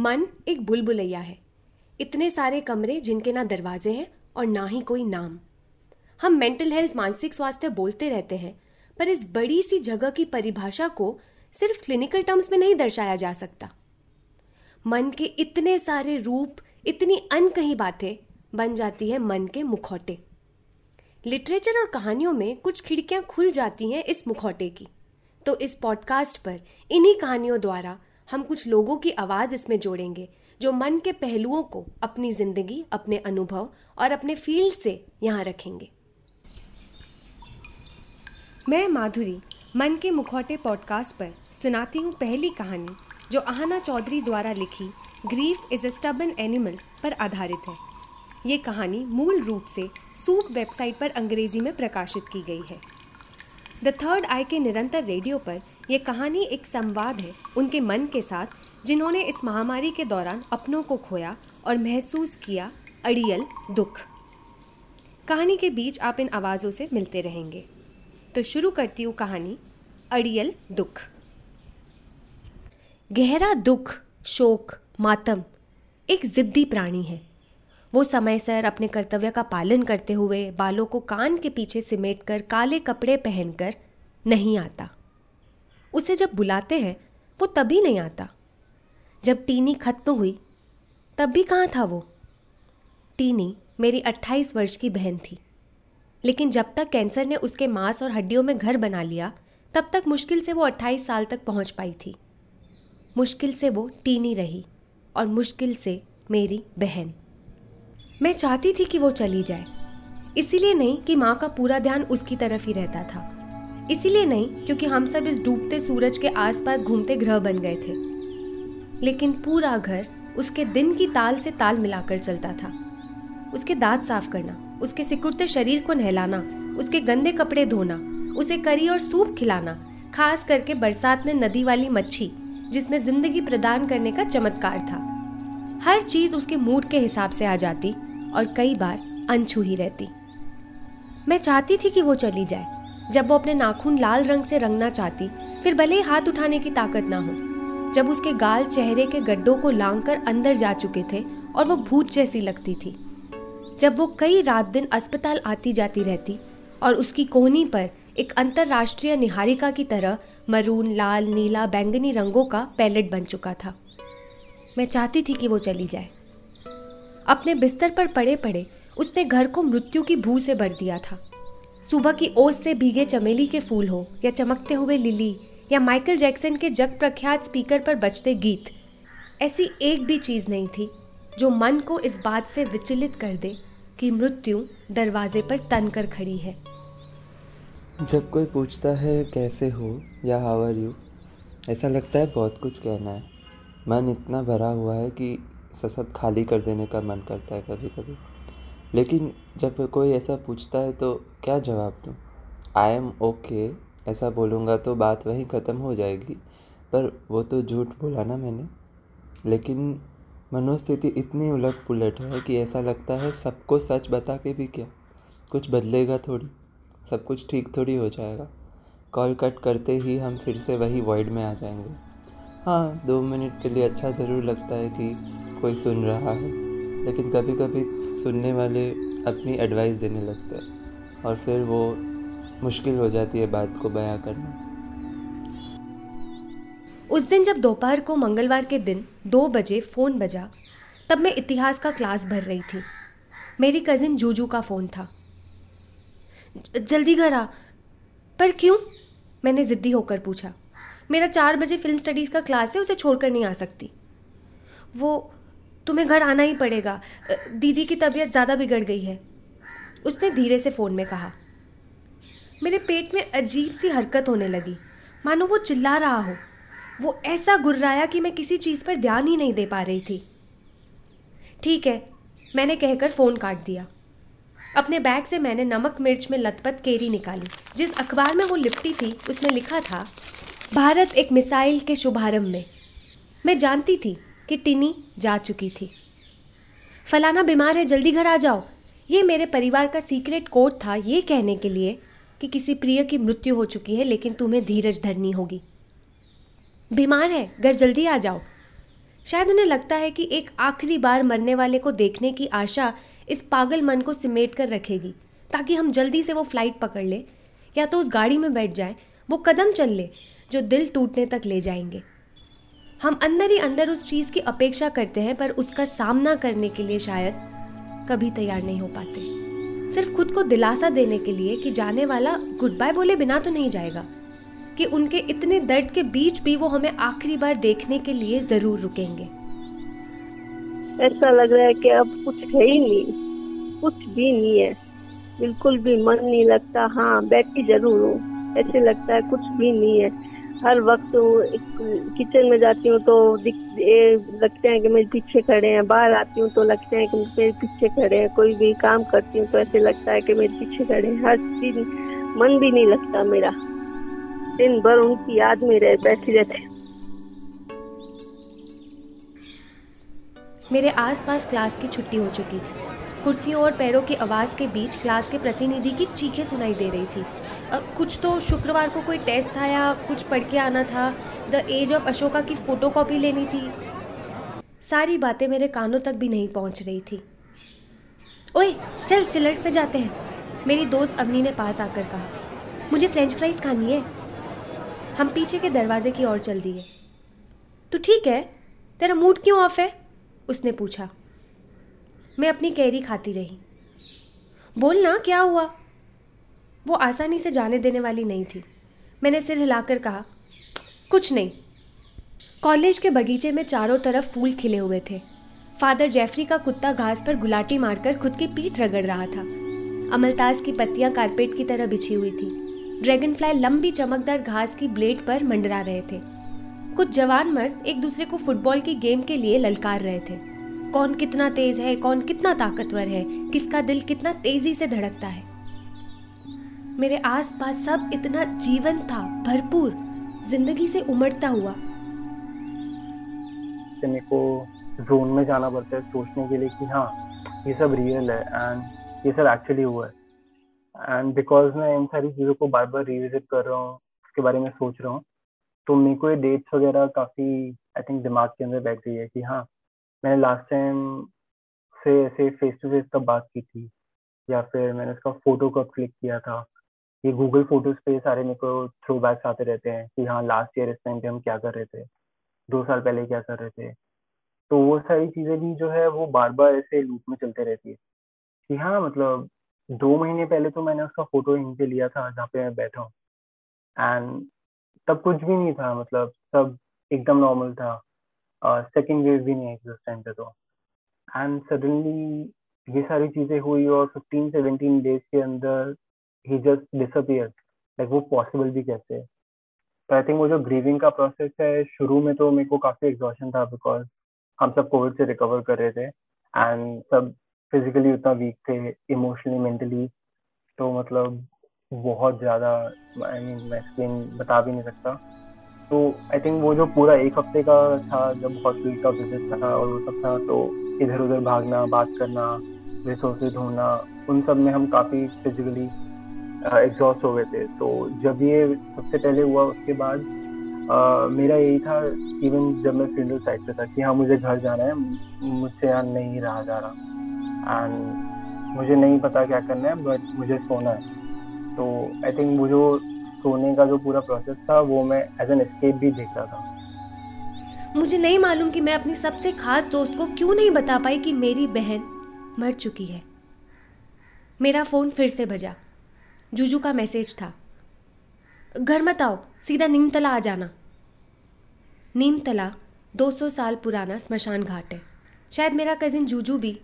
मन एक बुलबुलैया है। इतने सारे कमरे जिनके ना दरवाजे हैं और ना ही कोई नाम। हम मेंटल हेल्थ मानसिक स्वास्थ्य बोलते रहते हैं, पर इस बड़ी सी जगह की परिभाषा को सिर्फ़ क्लिनिकल टर्म्स में नहीं दर्शाया जा सकता। मन के इतने सारे रूप, इतनी अनकही बातें बन जाती है मन के मुखौटे। लिटरेचर और कहानियों में कुछ खिड़कियाँ खुल जाती हैं इस मुखौटे की। तो इस पॉडकास्ट पर इन्हीं कहानियों द्वारा हम कुछ लोगों की आवाज़ इसमें जोड़ेंगे, जो मन के पहलुओं को अपनी ज़िंदगी, अपने अनुभव और अपने फ़ील्ड से यहाँ रखेंगे। मैं माधुरी, मन के मुखौटे पॉडकास्ट पर सुनाती हूँ पहली कहानी, जो आहना चौधरी द्वारा लिखी, grief is a stubborn animal पर आधारित है। ये कहानी मूल रूप से सूप वेबसाइट पर अंग्रेज़ी में प्रकाशित की गई है। द थर्ड आई के निरंतर रेडियो पर यह कहानी एक संवाद है उनके मन के साथ, जिन्होंने इस महामारी के दौरान अपनों को खोया और महसूस किया अड़ियल दुख। कहानी के बीच आप इन आवाज़ों से मिलते रहेंगे। तो शुरू करती हूँ कहानी, अड़ियल दुख। गहरा दुख, शोक, मातम एक जिद्दी प्राणी है। वो समय सर अपने कर्तव्य का पालन करते हुए बालों को कान के पीछे सिमेट कर काले कपड़े पहनकर नहीं आता। उसे जब बुलाते हैं, वो तभी नहीं आता। जब टीनी खत्म हुई, तब भी कहाँ था वो? टीनी मेरी 28 वर्ष की बहन थी। लेकिन जब तक कैंसर ने उसके मांस और हड्डियों में घर बना लिया, तब तक मुश्किल से वो 28 साल तक पहुँच पाई थी। मुश्किल से वो टीनी रही और मुश्किल से मेरी बहन। मैं चाहती थी कि वो चली जाए, इसीलिए नहीं कि माँ का पूरा ध्यान उसकी तरफ़ ही रहता था। इसीलिए नहीं, क्योंकि हम सब इस डूबते सूरज के आसपास घूमते ग्रह बन गए थे। लेकिन पूरा घर उसके दिन की ताल से ताल मिलाकर चलता था। उसके दांत साफ़ करना, उसके सिकुड़ते शरीर को नहलाना, उसके गंदे कपड़े धोना, उसे करी और सूप खिलाना, खास करके बरसात में नदी वाली मच्छी, जिसमें ज़िंदगी प्रदान करने का चमत्कार था। हर चीज़ उसके मूड के हिसाब से आ जाती और कई बार अनछू ही रहती। मैं चाहती थी कि वो चली जाए जब वो अपने नाखून लाल रंग से रंगना चाहती, फिर भले ही हाथ उठाने की ताकत ना हो, जब उसके गाल चेहरे के गड्ढों को लांग कर अंदर जा चुके थे और वो भूत जैसी लगती थी। जब वो कई रात दिन अस्पताल आती जाती रहती और उसकी कोहनी पर एक अंतरराष्ट्रीय निहारिका की तरह मरून, लाल, नीला, बैंगनी रंगों का पैलेट बन चुका था। मैं चाहती थी कि वो चली जाए। अपने बिस्तर पर पड़े पड़े उसने घर को मृत्यु की भू से भर दिया था। सुबह की ओस से भीगे चमेली के फूल हो, या चमकते हुए लिली, या माइकल जैक्सन के जग प्रख्यात स्पीकर पर बजते गीत। ऐसी एक भी चीज़ नहीं थी, जो मन को इस बात से विचलित कर दे कि मृत्यु दरवाजे पर तन कर खड़ी है। जब कोई पूछता है, कैसे हो? या हाउ आर यू ऐसा लगता है बहुत कुछ कहना है। मन इतना भरा हुआ है कि सब खाली कर देने का मन करता है कभी कभी लेकिन जब कोई ऐसा पूछता है तो क्या जवाब दूँ? आई एम ओके ऐसा बोलूँगा तो बात वहीं ख़त्म हो जाएगी। पर वो तो झूठ बोला ना मैंने। लेकिन मनोस्थिति इतनी उलट पुलट है कि ऐसा लगता है सबको सच बता के भी क्या? कुछ बदलेगा थोड़ी, सब कुछ ठीक थोड़ी हो जाएगा। कॉल कट करते ही हम फिर से वही वॉइड में आ जाएँगे। हाँ दो मिनट के लिए अच्छा ज़रूर लगता है कि कोई सुन रहा है, लेकिन कभी कभी सुनने वाले अपनी एडवाइस देने लगते हैं और फिर वो मुश्किल हो जाती है बात को बयां करना। उस दिन जब दोपहर को मंगलवार के दिन दो बजे फ़ोन बजा, तब मैं इतिहास का क्लास भर रही थी। मेरी कज़िन जूजू का फ़ोन था। जल्दी घर आ। पर क्यों? मैंने ज़िद्दी होकर पूछा। मेरा चार बजे फ़िल्म स्टडीज़ का क्लास है, उसे छोड़कर नहीं आ सकती। वो तुम्हें घर आना ही पड़ेगा। दीदी की तबीयत ज़्यादा बिगड़ गई है। उसने धीरे से फ़ोन में कहा, मेरे पेट में अजीब सी हरकत होने लगी। मानो वो चिल्ला रहा हो। वो ऐसा गुर्राया कि मैं किसी चीज़ पर ध्यान ही नहीं दे पा रही थी। ठीक है। मैंने कहकर फ़ोन काट दिया। अपने बैग से मैंने नमक, मिर्च में लतपत केरी निकाली। जिस अखबार में वो लिपटी थी, उसमें लिखा था, भारत एक मिसाइल के शुभारंभ में। मैं जानती थी कि टिनी जा चुकी थी। फलाना बीमार है, जल्दी घर आ जाओ। ये मेरे परिवार का सीक्रेट कोड था ये कहने के लिए कि किसी प्रिय की मृत्यु हो चुकी है, लेकिन तुम्हें धीरज धरनी होगी। बीमार है, घर जल्दी आ जाओ। शायद उन्हें लगता है कि एक आखिरी बार मरने वाले को देखने की आशा इस पागल मन को सिमेट कर रखेगी, ताकि हम जल्दी से वो फ़्लाइट पकड़ ले, या तो उस गाड़ी में बैठ जाएँ, वो कदम चल ले, जो दिल टूटने तक ले जाएँगे। हम अंदर ही अंदर उस चीज़ की अपेक्षा करते हैं, पर उसका सामना करने के लिए शायद कभी तैयार नहीं हो पाते। सिर्फ़ खुद को दिलासा देने के लिए कि जाने वाला गुड बाय बोले बिना तो नहीं जाएगा, कि उनके इतने दर्द के बीच भी वो हमें आखिरी बार देखने के लिए ज़रूर रुकेंगे। ऐसा लग रहा है कि अब कुछ है ही नहीं, कुछ भी नहीं है। बिल्कुल भी मन नहीं लगता हाँ बैठी ज़रूर हूँ, ऐसे लगता है कुछ भी नहीं है। हर वक्त किचन में जाती हूँ तो लगते हैं कि मेरे पीछे खड़े हैं। बाहर आती हूँ तो लगते हैं कि मेरे पीछे खड़े हैं। कोई भी काम करती हूँ तो ऐसे लगता है कि मेरे पीछे खड़े हैं। हर चीज़ मन भी नहीं लगता मेरा। दिन भर उनकी याद में रह, बैठी रहते मेरे आसपास क्लास की छुट्टी हो चुकी थी। कुर्सियों और पैरों की आवाज़ के बीच क्लास के प्रतिनिधि की चीखें सुनाई दे रही थी। कुछ तो शुक्रवार को कोई टेस्ट था या कुछ पढ़ के आना था। द एज ऑफ़ अशोका की फ़ोटो कॉपी लेनी थी। सारी बातें मेरे कानों तक भी नहीं पहुँच रही थी। ओए, चल चिलर्स पे जाते हैं। मेरी दोस्त अवनी ने पास आकर कहा, मुझे फ्रेंच फ्राइज खानी है। हम पीछे के दरवाजे की ओर चल दिए। तो ठीक है, तेरा मूड क्यों ऑफ़ है? उसने पूछा। मैं अपनी कैरी खाती रही। बोलना क्या हुआ? वो आसानी से जाने देने वाली नहीं थी। मैंने सिर हिलाकर कहा, कुछ नहीं। कॉलेज के बगीचे में चारों तरफ़ फूल खिले हुए थे। फादर जेफरी का कुत्ता घास पर गुलाटी मारकर खुद की पीठ रगड़ रहा था। अमलताज की पत्तियाँ कारपेट की तरह बिछी हुई थी। ड्रैगन फ्लाई लंबी चमकदार घास की ब्लेड पर मंडरा रहे थे। कुछ जवान मर्द एक दूसरे को फुटबॉल की गेम के लिए ललकार रहे थे। कौन कितना तेज है, कौन कितना ताकतवर है, किसका दिल कितना तेज़ी से धड़कता है। मेरे आसपास सब इतना जीवन था, भरपूर, ज़िंदगी से उमड़ता हुआ। को जोन में जाना पड़ता है, सोचने के लिए कि हाँ ये सब रियल है एंड ये सब एक्चुअली हुआ है। एंड बिकॉज़ मैं इन सारी चीज़ों को बार बार रिविजिट कर रहा हूँ, उसके बारे में सोच रहा हूँ तो मेरे को ये डेट्स वगैरह काफ़ी आई थिंक दिमाग के अंदर बैठ गई है कि हाँ मैंने लास्ट टाइम से ऐसे फेस टू फेस कब बात की थी, या फिर मैंने उसका फ़ोटो कब क्लिक किया था। ये गूगल फ़ोटोज़ पे सारे मेरे को थ्रो बैक्स आते रहते हैं कि हाँ लास्ट ईयर इस टाइम पे हम क्या कर रहे थे, दो साल पहले क्या कर रहे थे। तो वो सारी चीज़ें भी जो है, वो बार बार ऐसे लूप में चलते रहती है। कि हाँ मतलब दो महीने पहले तो मैंने उसका फ़ोटो यहीं पे लिया था, जहाँ पे मैं बैठा हूँ। एंड तब कुछ भी नहीं था मतलब सब एकदम नॉर्मल था। सेकेंड वेव भी नहीं आई उस टाइम पे तो। एंड सडनली ये सारी चीज़ें हुई और फिफ्टीन सेवनटीन डेज़ के अंदर ही जस्ट डिसअपियर लाइक वो पॉसिबल भी कैसे? तो आई थिंक वो जो ग्रीविंग का प्रोसेस है, शुरू में तो मेरे को काफ़ी एग्जॉशन था बिकॉज़ हम सब कोविड से रिकवर कर रहे थे एंड सब फिजिकली उतना वीक थे इमोशनली मेंटली तो मतलब बहुत ज़्यादा आई मीन मैं बता भी नहीं सकता। तो आई थिंक वो जो पूरा एक हफ़्ते का था जब हॉस्पिटल का विज़िट था और वो सब था तो इधर उधर भागना बात करना रिसोर्सेज ढूंढना उन सब में हम काफ़ी फिजिकली एग्जॉस्ट हो गए थे। तो जब ये सबसे पहले हुआ उसके बाद uh, मेरा यही था इवन जब मैं फ़ील्ड साइड पे था कि हाँ मुझे घर जाना है मुझसे यहाँ नहीं रहा जा रहा। एंड मुझे नहीं पता क्या करना है बट मुझे सोना है। तो आई थिंक वो जो सोने का जो पूरा प्रोसेस था, वो मैं एज एन स्केप भी देख रहा था। मुझे नहीं मालूम कि मैं अपनी सबसे खास दोस्त को क्यों नहीं बता पाई कि मेरी बहन मर चुकी है। मेरा फ़ोन फिर से बजा। जूजू का मैसेज था। घर मत आओ, सीधा नीमतला आ जाना। नीमतला 200 साल पुराना स्मशान घाट है। शायद मेरा कज़िन जूजू भी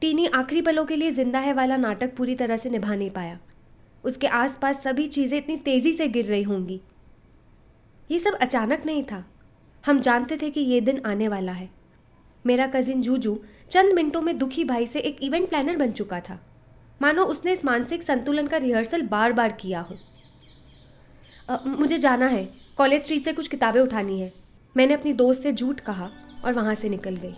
टीनी आखिरी पलों के लिए ज़िंदा है वाला नाटक पूरी तरह से निभा नहीं पाया। उसके आसपास सभी चीज़ें इतनी तेज़ी से गिर रही होंगी। ये सब अचानक नहीं था। हम जानते थे कि ये दिन आने वाला है। मेरा कज़िन जूजू चंद मिनटों में दुखी भाई से एक इवेंट प्लानर बन चुका था। मानो उसने इस मानसिक संतुलन का रिहर्सल बार बार किया हो। मुझे जाना है। कॉलेज स्ट्रीट से कुछ किताबें उठानी है। मैंने अपनी दोस्त से झूठ कहा और वहाँ से निकल गई।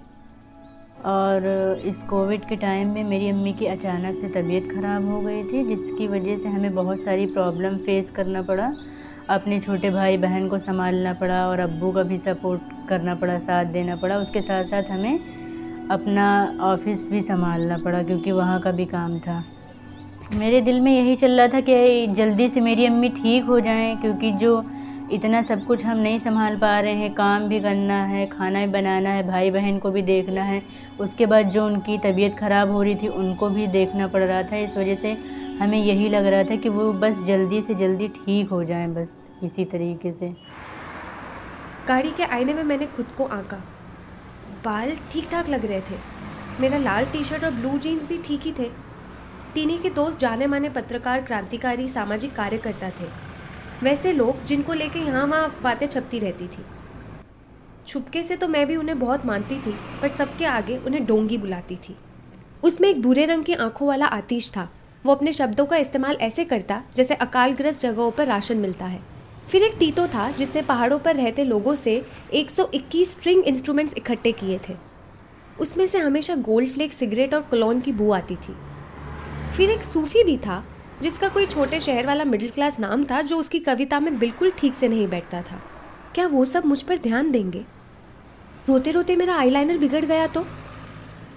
और इस कोविड के टाइम में मेरी अम्मी की अचानक से तबीयत ख़राब हो गई थी, जिसकी वजह से हमें बहुत सारी प्रॉब्लम फेस करना पड़ा। अपने छोटे भाई बहन को संभालना पड़ा और अब्बू का भी सपोर्ट करना पड़ा, साथ देना पड़ा। उसके साथ साथ हमें अपना ऑफ़िस भी संभालना पड़ा, क्योंकि वहाँ का भी काम था। मेरे दिल में यही चल रहा था कि जल्दी से मेरी अम्मी ठीक हो जाएँ, क्योंकि जो इतना सब कुछ हम नहीं संभाल पा रहे हैं। काम भी करना है, खाना भी बनाना है भाई बहन को भी देखना है। उसके बाद जो उनकी तबीयत ख़राब हो रही थी, उनको भी देखना पड़ रहा था। इस वजह से हमें यही लग रहा था कि वो बस जल्दी से जल्दी ठीक हो जाएँ बस इसी तरीके से। गाड़ी के आईने में मैंने खुद को आंका। बाल ठीक ठाक लग रहे थे। मेरा लाल टी शर्ट और ब्लू जीन्स भी ठीक ही थे। टीनी के दोस्त जाने माने पत्रकार, क्रांतिकारी, सामाजिक कार्यकर्ता थे। वैसे लोग जिनको लेके यहाँ वहाँ बातें छपती रहती थी। छुपके से तो मैं भी उन्हें बहुत मानती थी, पर सबके आगे उन्हें डोंगी बुलाती थी। उसमें एक भूरे रंग की आँखों वाला आतिश था। वो अपने शब्दों का इस्तेमाल ऐसे करता, जैसे अकालग्रस्त जगहों पर राशन मिलता है। फिर एक टीटो था, जिसने पहाड़ों पर रहते लोगों से 121 स्ट्रिंग इंस्ट्रूमेंट्स इकट्ठे किए थे। उसमें से हमेशा गोल्ड फ्लेक सिगरेट और कलोन की बू आती थी। फिर एक सूफी भी था जिसका कोई छोटे शहर वाला मिडिल क्लास नाम था जो उसकी कविता में बिल्कुल ठीक से नहीं बैठता था। क्या वो सब मुझ पर ध्यान देंगे? रोते रोते मेरा आईलाइनर बिगड़ गया तो?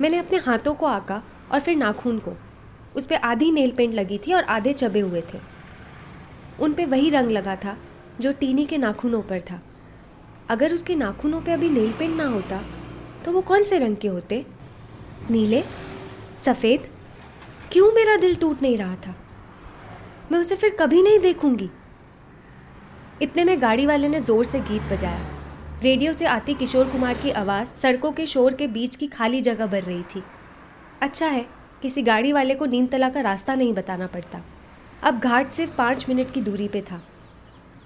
मैंने अपने हाथों को आका और फिर नाखून को। उस पर आधी नेल पेंट लगी थी और आधे चबे हुए थे। उन पर वही रंग लगा था जो टीनी के नाखूनों पर था। अगर उसके नाखूनों पे अभी नेल पेंट ना होता तो वो कौन से रंग के होते? नीले? सफ़ेद? क्यों मेरा दिल टूट नहीं रहा था? मैं उसे फिर कभी नहीं देखूँगी। इतने में गाड़ी वाले ने ज़ोर से गीत बजाया। रेडियो से आती किशोर कुमार की आवाज़ सड़कों के शोर के बीच की खाली जगह भर रही थी। अच्छा है, किसी गाड़ी वाले को नीमतला का रास्ता नहीं बताना पड़ता। अब घाट सिर्फ़ पाँच मिनट की दूरी पे था।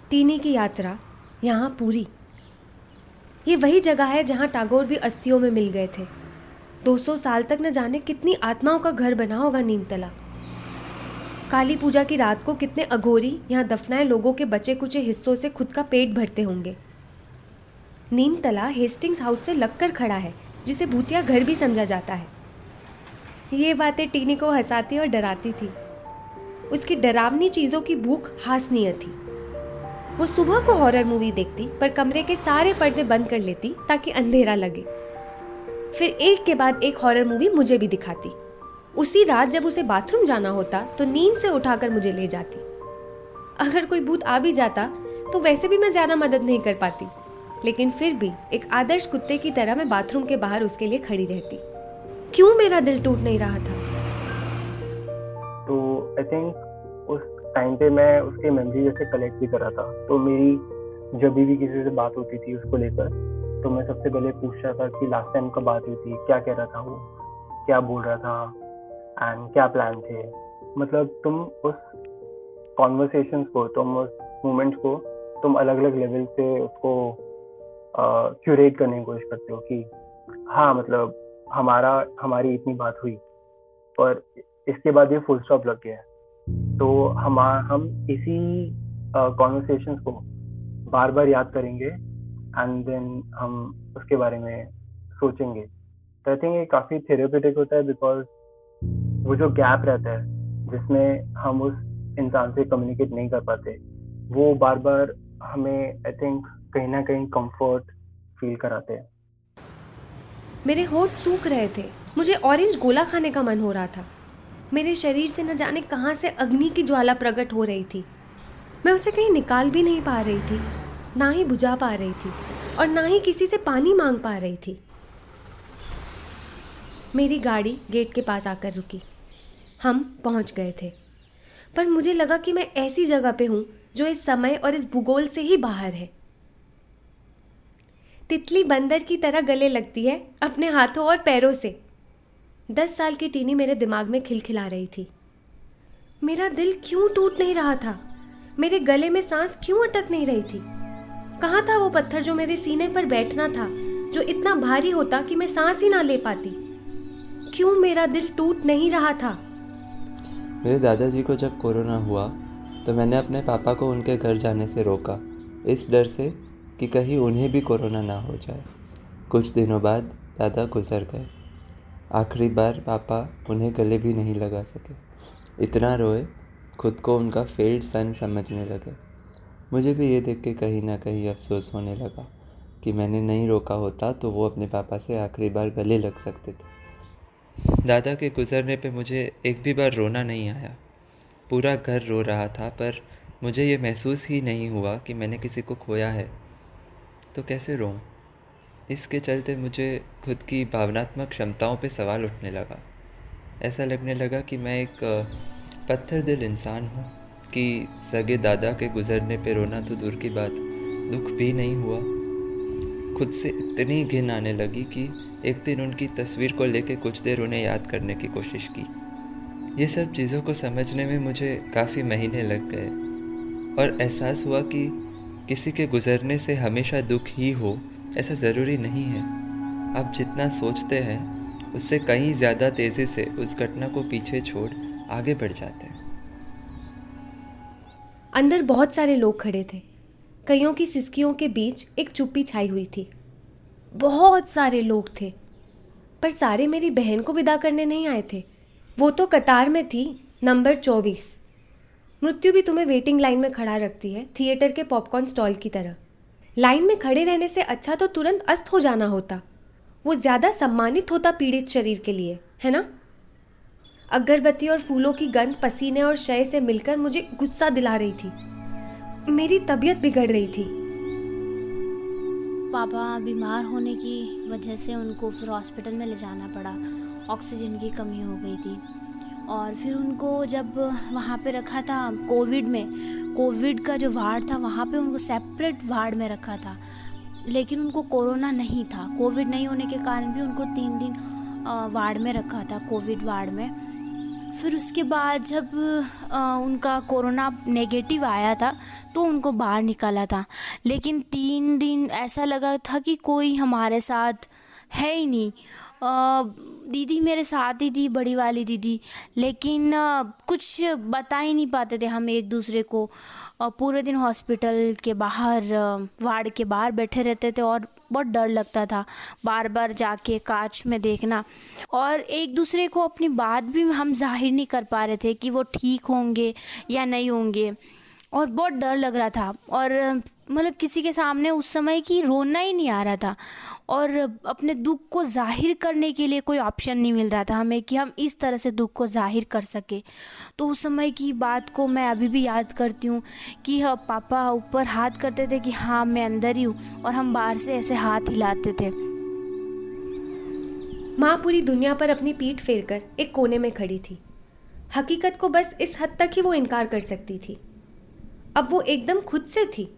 टीनी की यात्रा, यहाँ पूरी। ये वही जगह है जहाँ टागोर भी अस्थियों में मिल गए थे। 200 साल तक न जाने कितनी आत्माओं का घर बना होगा नीमतला काली पूजा की रात को कितने अघोरी, यहाँ दफनाए लोगों के बचे कुचे हिस्सों से खुद का पेट भरते होंगे। नीम तला हेस्टिंग्स हाउस से लगकर खड़ा है, जिसे भूतिया घर भी समझा जाता है। ये बातें टीनी को हंसाती और डराती थी। उसकी डरावनी चीज़ों की भूख हासनीय थी। वो सुबह को हॉरर मूवी देखती, पर कमरे के सारे पर्दे बंद कर लेती, ताकि अंधेरा लगे। फिर एक के बाद एक हॉरर मूवी मुझे भी दिखाती। उसी रात जब उसे बाथरूम जाना होता तो नींद से उठाकर मुझे ले जाती। अगर कोई भूत आ भी जाता तो वैसे भी मैं ज़्यादा मदद नहीं कर पाती। लेकिन फिर भी एक आदर्श कुत्ते की तरह मैं बाथरूम के बाहर उसके लिए खड़ी रहती। क्यों मेरा दिल टूट नहीं रहा था? तो आई थिंक उस टाइम पे मैं उसकी मेमोरी जैसे कलेक्ट भी कर रहा था। तो मेरी जब भी किसी से बात होती थी उसको लेकर तो मैं सबसे पहले पूछ रहा था कि लास्ट टाइम कब बात हुई थी, क्या कह रहा था वो, क्या बोल रहा था। एंड क्या प्लान थे? मतलब तुम उस कॉन्वर्सेशन को तुम उस मोमेंट को तुम अलग अलग लेवल से उसको क्यूरेट करने की कोशिश करते हो कि हाँ मतलब हमारा हमारी इतनी बात हुई और इसके बाद ये फुल स्टॉप लग गया तो हम हम इसी कॉन्वर्सेशन uh, को बार बार याद करेंगे एंड देन हम उसके बारे में सोचेंगे। तो आई थिंक ये काफ़ी थेरेपेटिक होता है बिकॉज़ वो जो गैप रहता है, जिसमें हम उस इंसान से कम्युनिकेट नहीं कर पाते, वो बार बार हमें आई थिंक कहीं ना कहीं कंफर्ट फील कराते हैं। मेरे होठ सूख रहे थे। मुझे ऑरेंज गोला खाने का मन हो रहा था। मेरे शरीर से न जाने कहाँ से अग्नि की ज्वाला प्रकट हो रही थी। मैं उसे कहीं निकाल भी नहीं पा रही थी, ना ही बुझा पा रही थी, और ना ही किसी से पानी मांग पा रही थी। मेरी गाड़ी गेट के पास आकर रुकी। हम पहुँच गए थे। पर मुझे लगा कि मैं ऐसी जगह पे हूँ जो इस समय और इस भूगोल से ही बाहर है। तितली बंदर की तरह गले लगती है अपने हाथों और पैरों से। दस साल की टीनी मेरे दिमाग में खिलखिला रही थी। मेरा दिल क्यों टूट नहीं रहा था? मेरे गले में सांस क्यों अटक नहीं रही थी? कहाँ था वो पत्थर जो मेरे सीने पर बैठना था, जो इतना भारी होता कि मैं सांस ही ना ले पाती? क्यों मेरा दिल टूट नहीं रहा था? मेरे दादाजी को जब कोरोना हुआ तो मैंने अपने पापा को उनके घर जाने से रोका, इस डर से कि कहीं उन्हें भी कोरोना ना हो जाए। कुछ दिनों बाद दादा गुजर गए। आखिरी बार पापा उन्हें गले भी नहीं लगा सके। इतना रोए, खुद को उनका फेल्ड सन समझने लगे। मुझे भी ये देख के कहीं ना कहीं अफसोस होने लगा कि मैंने नहीं रोका होता तो वो अपने पापा से आखिरी बार गले लग सकते थे। दादा के गुज़रने पे मुझे एक भी बार रोना नहीं आया। पूरा घर रो रहा था, पर मुझे ये महसूस ही नहीं हुआ कि मैंने किसी को खोया है। तो कैसे रोऊं? इसके चलते मुझे खुद की भावनात्मक क्षमताओं पे सवाल उठने लगा। ऐसा लगने लगा कि मैं एक पत्थर दिल इंसान हूँ कि सगे दादा के गुज़रने पे रोना तो दूर की बात, दुख भी नहीं हुआ। खुद से इतनी घिन आने लगी कि एक दिन उनकी तस्वीर को लेकर कुछ देर उन्हें याद करने की कोशिश की। ये सब चीज़ों को समझने में मुझे काफ़ी महीने लग गए और एहसास हुआ कि किसी के गुज़रने से हमेशा दुख ही हो, ऐसा ज़रूरी नहीं है। आप जितना सोचते हैं, उससे कहीं ज़्यादा तेज़ी से उस घटना को पीछे छोड़ आगे बढ़ जाते हैं। अंदर बहुत सारे लोग खड़े थे। कईयों की सिसकियों के बीच एक चुप्पी छाई हुई थी। बहुत सारे लोग थे, पर सारे मेरी बहन को विदा करने नहीं आए थे। वो तो कतार में थी, नंबर चौबीस। मृत्यु भी तुम्हें वेटिंग लाइन में खड़ा रखती है, थिएटर के पॉपकॉर्न स्टॉल की तरह। लाइन में खड़े रहने से अच्छा तो तुरंत अस्त हो जाना होता। वो ज़्यादा सम्मानित होता पीड़ित शरीर के लिए, है ना? अगरबत्ती और फूलों की गंध, पसीने और शय से मिलकर मुझे गुस्सा दिला रही थी। मेरी तबीयत बिगड़ रही थी। पापा बीमार होने की वजह से उनको फिर हॉस्पिटल में ले जाना पड़ा। ऑक्सीजन की कमी हो गई थी। और फिर उनको जब वहाँ पे रखा था कोविड में, कोविड का जो वार्ड था, वहाँ पे उनको सेपरेट वार्ड में रखा था। लेकिन उनको कोरोना नहीं था। कोविड नहीं होने के कारण भी उनको तीन दिन वार्ड में रखा था, कोविड वार्ड में। फिर उसके बाद जब आ, उनका कोरोना नेगेटिव आया था तो उनको बाहर निकाला था। लेकिन तीन दिन ऐसा लगा था कि कोई हमारे साथ है ही नहीं। दीदी मेरे साथ ही थी, बड़ी वाली दीदी। लेकिन कुछ बता ही नहीं पाते थे हम एक दूसरे को। पूरे दिन हॉस्पिटल के बाहर वार्ड के बाहर बैठे रहते थे और बहुत डर लगता था बार बार जाके कांच में देखना। और एक दूसरे को अपनी बात भी हम ज़ाहिर नहीं कर पा रहे थे कि वो ठीक होंगे या नहीं होंगे। और बहुत डर लग रहा था। और मतलब किसी के सामने उस समय की रोना ही नहीं आ रहा था और अपने दुख को ज़ाहिर करने के लिए कोई ऑप्शन नहीं मिल रहा था हमें कि हम इस तरह से दुख को ज़ाहिर कर सके। तो उस समय की बात को मैं अभी भी याद करती हूँ कि हाँ पापा ऊपर हाथ करते थे कि हाँ मैं अंदर ही हूँ और हम बाहर से ऐसे हाथ हिलाते थे। माँ पूरी दुनिया पर अपनी पीठ फेर कर एक कोने में खड़ी थी। हकीकत को बस इस हद तक ही वो इनकार कर सकती थी। अब वो एकदम खुद से थी।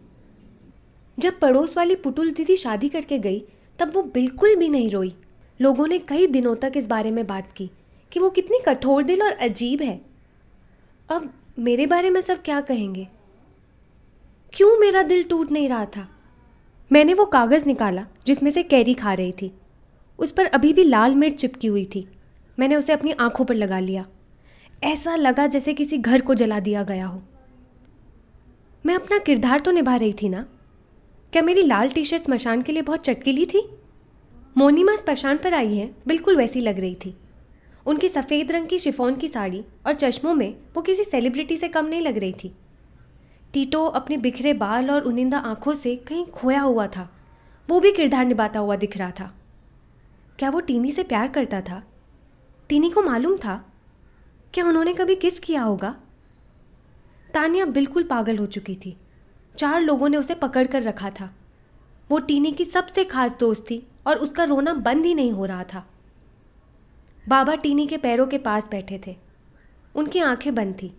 जब पड़ोस वाली पुटुल दीदी शादी करके गई, तब वो बिल्कुल भी नहीं रोई। लोगों ने कई दिनों तक इस बारे में बात की कि वो कितनी कठोर दिल और अजीब है। अब मेरे बारे में सब क्या कहेंगे? क्यों मेरा दिल टूट नहीं रहा था? मैंने वो कागज़ निकाला, जिसमें से कैरी खा रही थी। उस पर अभी भी लाल मिर्च चिपकी हुई थी। मैंने उसे अपनी आँखों पर लगा लिया। ऐसा लगा जैसे किसी घर को जला दिया गया हो। मैं अपना किरदार तो निभा रही थी ना? क्या मेरी लाल टी शर्ट स्मशान के लिए बहुत चटकीली थी? मोनिमा स्मशान पर आई है, बिल्कुल वैसी लग रही थी। उनकी सफ़ेद रंग की शिफोन की साड़ी और चश्मों में वो किसी सेलिब्रिटी से कम नहीं लग रही थी। टीटो अपने बिखरे बाल और उनिंदा आँखों से कहीं खोया हुआ था। वो भी किरदार निभाता हुआ दिख रहा था। क्या वो टीनी से प्यार करता था? टीनी को मालूम था? क्या उन्होंने कभी किस किया होगा? तानिया बिल्कुल पागल हो चुकी थी। चार लोगों ने उसे पकड़ कर रखा था। वो टीनी की सबसे खास दोस्त थी और उसका रोना बंद ही नहीं हो रहा था। बाबा टीनी के पैरों के पास बैठे थे। उनकी आँखें बंद थी।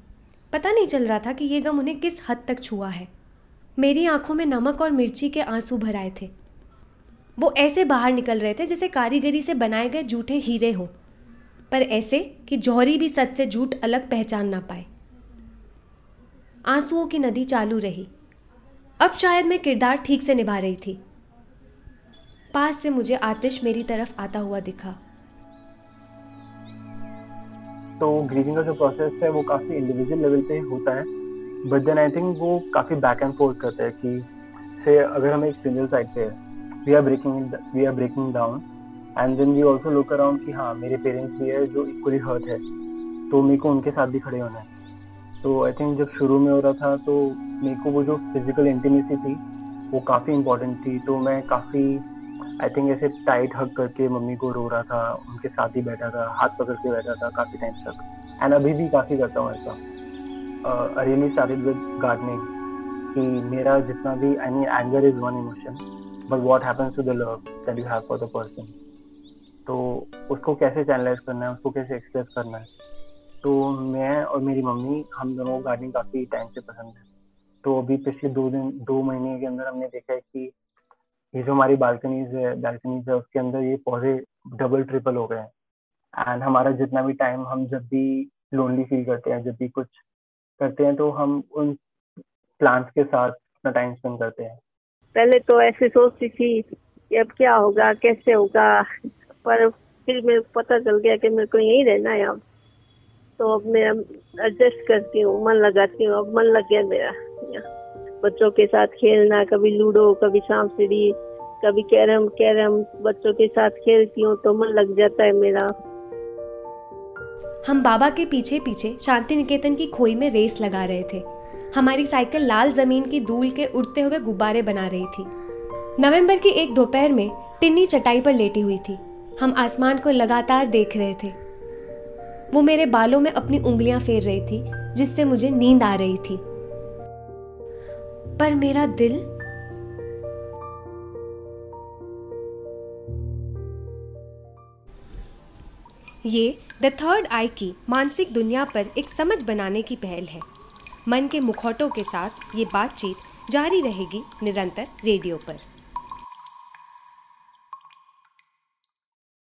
पता नहीं चल रहा था कि ये गम उन्हें किस हद तक छुआ है। मेरी आँखों में नमक और मिर्ची के आँसू भर आए थे। वो ऐसे बाहर निकल रहे थे जैसे कारीगरी से बनाए गए जूठे हीरे हों, पर ऐसे कि जौहरी भी सच से झूठ अलग पहचान ना पाए। आंसुओं की नदी चालू रही। अब शायद मैं किरदार ठीक से निभा रही थी। पास से मुझे आतिश मेरी तरफ़ आता हुआ दिखा। तो ग्रीविंग का जो प्रोसेस है, वो काफ़ी इंडिविजुअल लेवल पे होता है बट देन आई थिंक वो काफ़ी बैक एंड फोर्थ करता है कि से अगर हम एक सिंगल साइड पे we are breaking we are breaking down and then we also look around कि हाँ मेरे पेरेंट्स भी है जो इक्वली हर्ट है तो मेरे को उनके साथ भी खड़े होना है। तो आई थिंक जब शुरू में हो रहा था तो मेरे को वो जो फ़िज़िकल इंटीमेसी थी, वो काफ़ी इम्पोर्टेंट थी। तो मैं काफ़ी आई थिंक ऐसे टाइट हक करके मम्मी को रो रहा था, उनके साथ ही बैठा था, हाथ पकड़ के बैठा था काफ़ी टाइम तक। एंड अभी भी काफ़ी करता हूँ ऐसा। रियली स्टार्टेड विद गार्डनिंग कि मेरा जितना भी I mean anger is one emotion but what happens to the love that you have for the person तो उसको कैसे चैनलाइज करना है, उसको कैसे एक्सप्रेस करना है? तो मैं और मेरी मम्मी, हम दोनों गार्डनिंग काफ़ी टाइम से पसंद है। तो अभी पिछले दो दिन, दो महीने के अंदर हमने देखा है कि ये जो हमारी बालकनीज है बालकनीज है, उसके अंदर ये पौधे डबल ट्रिपल हो गए हैं। एंड हमारा जितना भी टाइम हम जब भी लोनली फील करते हैं, जब भी कुछ करते हैं तो हम उन प्लांट्स के साथ अपना टाइम स्पेंड करते हैं। पहले तो ऐसे सोचती थी कि अब क्या होगा, कैसे होगा, पर फिर मेरे को पता चल गया कि मेरे को यहीं रहना है अब। तो अब मैं एडजस्ट करती हूँ, मन लगाती हूँ। अब मन लग गया मेरा। बच्चों के साथ खेलना, कभी लूडो, कभी सांप सीढ़ी, कभी कैरम कैरम। बच्चों के साथ खेलती हूँ तो मन लग जाता है मेरा। हम बाबा के पीछे पीछे शांति निकेतन की खोई में रेस लगा रहे थे। हमारी साइकिल लाल ज़मीन की धूल के उड़ते हुए गुब्बारे बना रही थी। नवंबर की एक दोपहर में टिन्नी चटाई पर लेटी हुई थी। हम आसमान को लगातार देख रहे थे। वो मेरे बालों में अपनी उंगलियाँ फेर रही थी, जिससे मुझे नींद आ रही थी। पर मेरा दिल ये द थर्ड आई की मानसिक दुनिया पर एक समझ बनाने की पहल है। मन के मुखौटों के साथ ये बातचीत जारी रहेगी निरंतर रेडियो पर।